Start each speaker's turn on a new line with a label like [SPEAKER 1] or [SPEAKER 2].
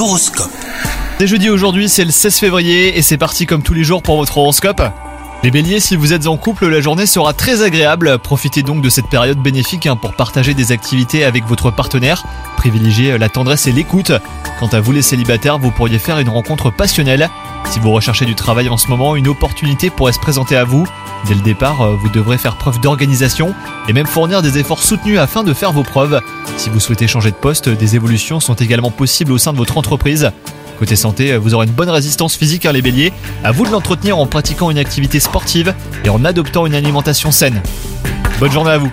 [SPEAKER 1] L'horoscope.
[SPEAKER 2] C'est jeudi aujourd'hui, c'est le 16 février et c'est parti comme tous les jours pour votre horoscope. Les béliers, si vous êtes en couple, la journée sera très agréable. Profitez donc de cette période bénéfique hein, pour partager des activités avec votre partenaire. Privilégiez la tendresse et l'écoute. Quant à vous les célibataires, vous pourriez faire une rencontre passionnelle. Si vous recherchez du travail en ce moment, une opportunité pourrait se présenter à vous. Dès le départ, euh, vous devrez faire preuve d'organisation et même fournir des efforts soutenus afin de faire vos preuves. Si vous souhaitez changer de poste, des évolutions sont également possibles au sein de votre entreprise. Côté santé, vous aurez une bonne résistance physique, hein, les béliers. À vous de l'entretenir en pratiquant une activité sportive et en adoptant une alimentation saine. Bonne journée à vous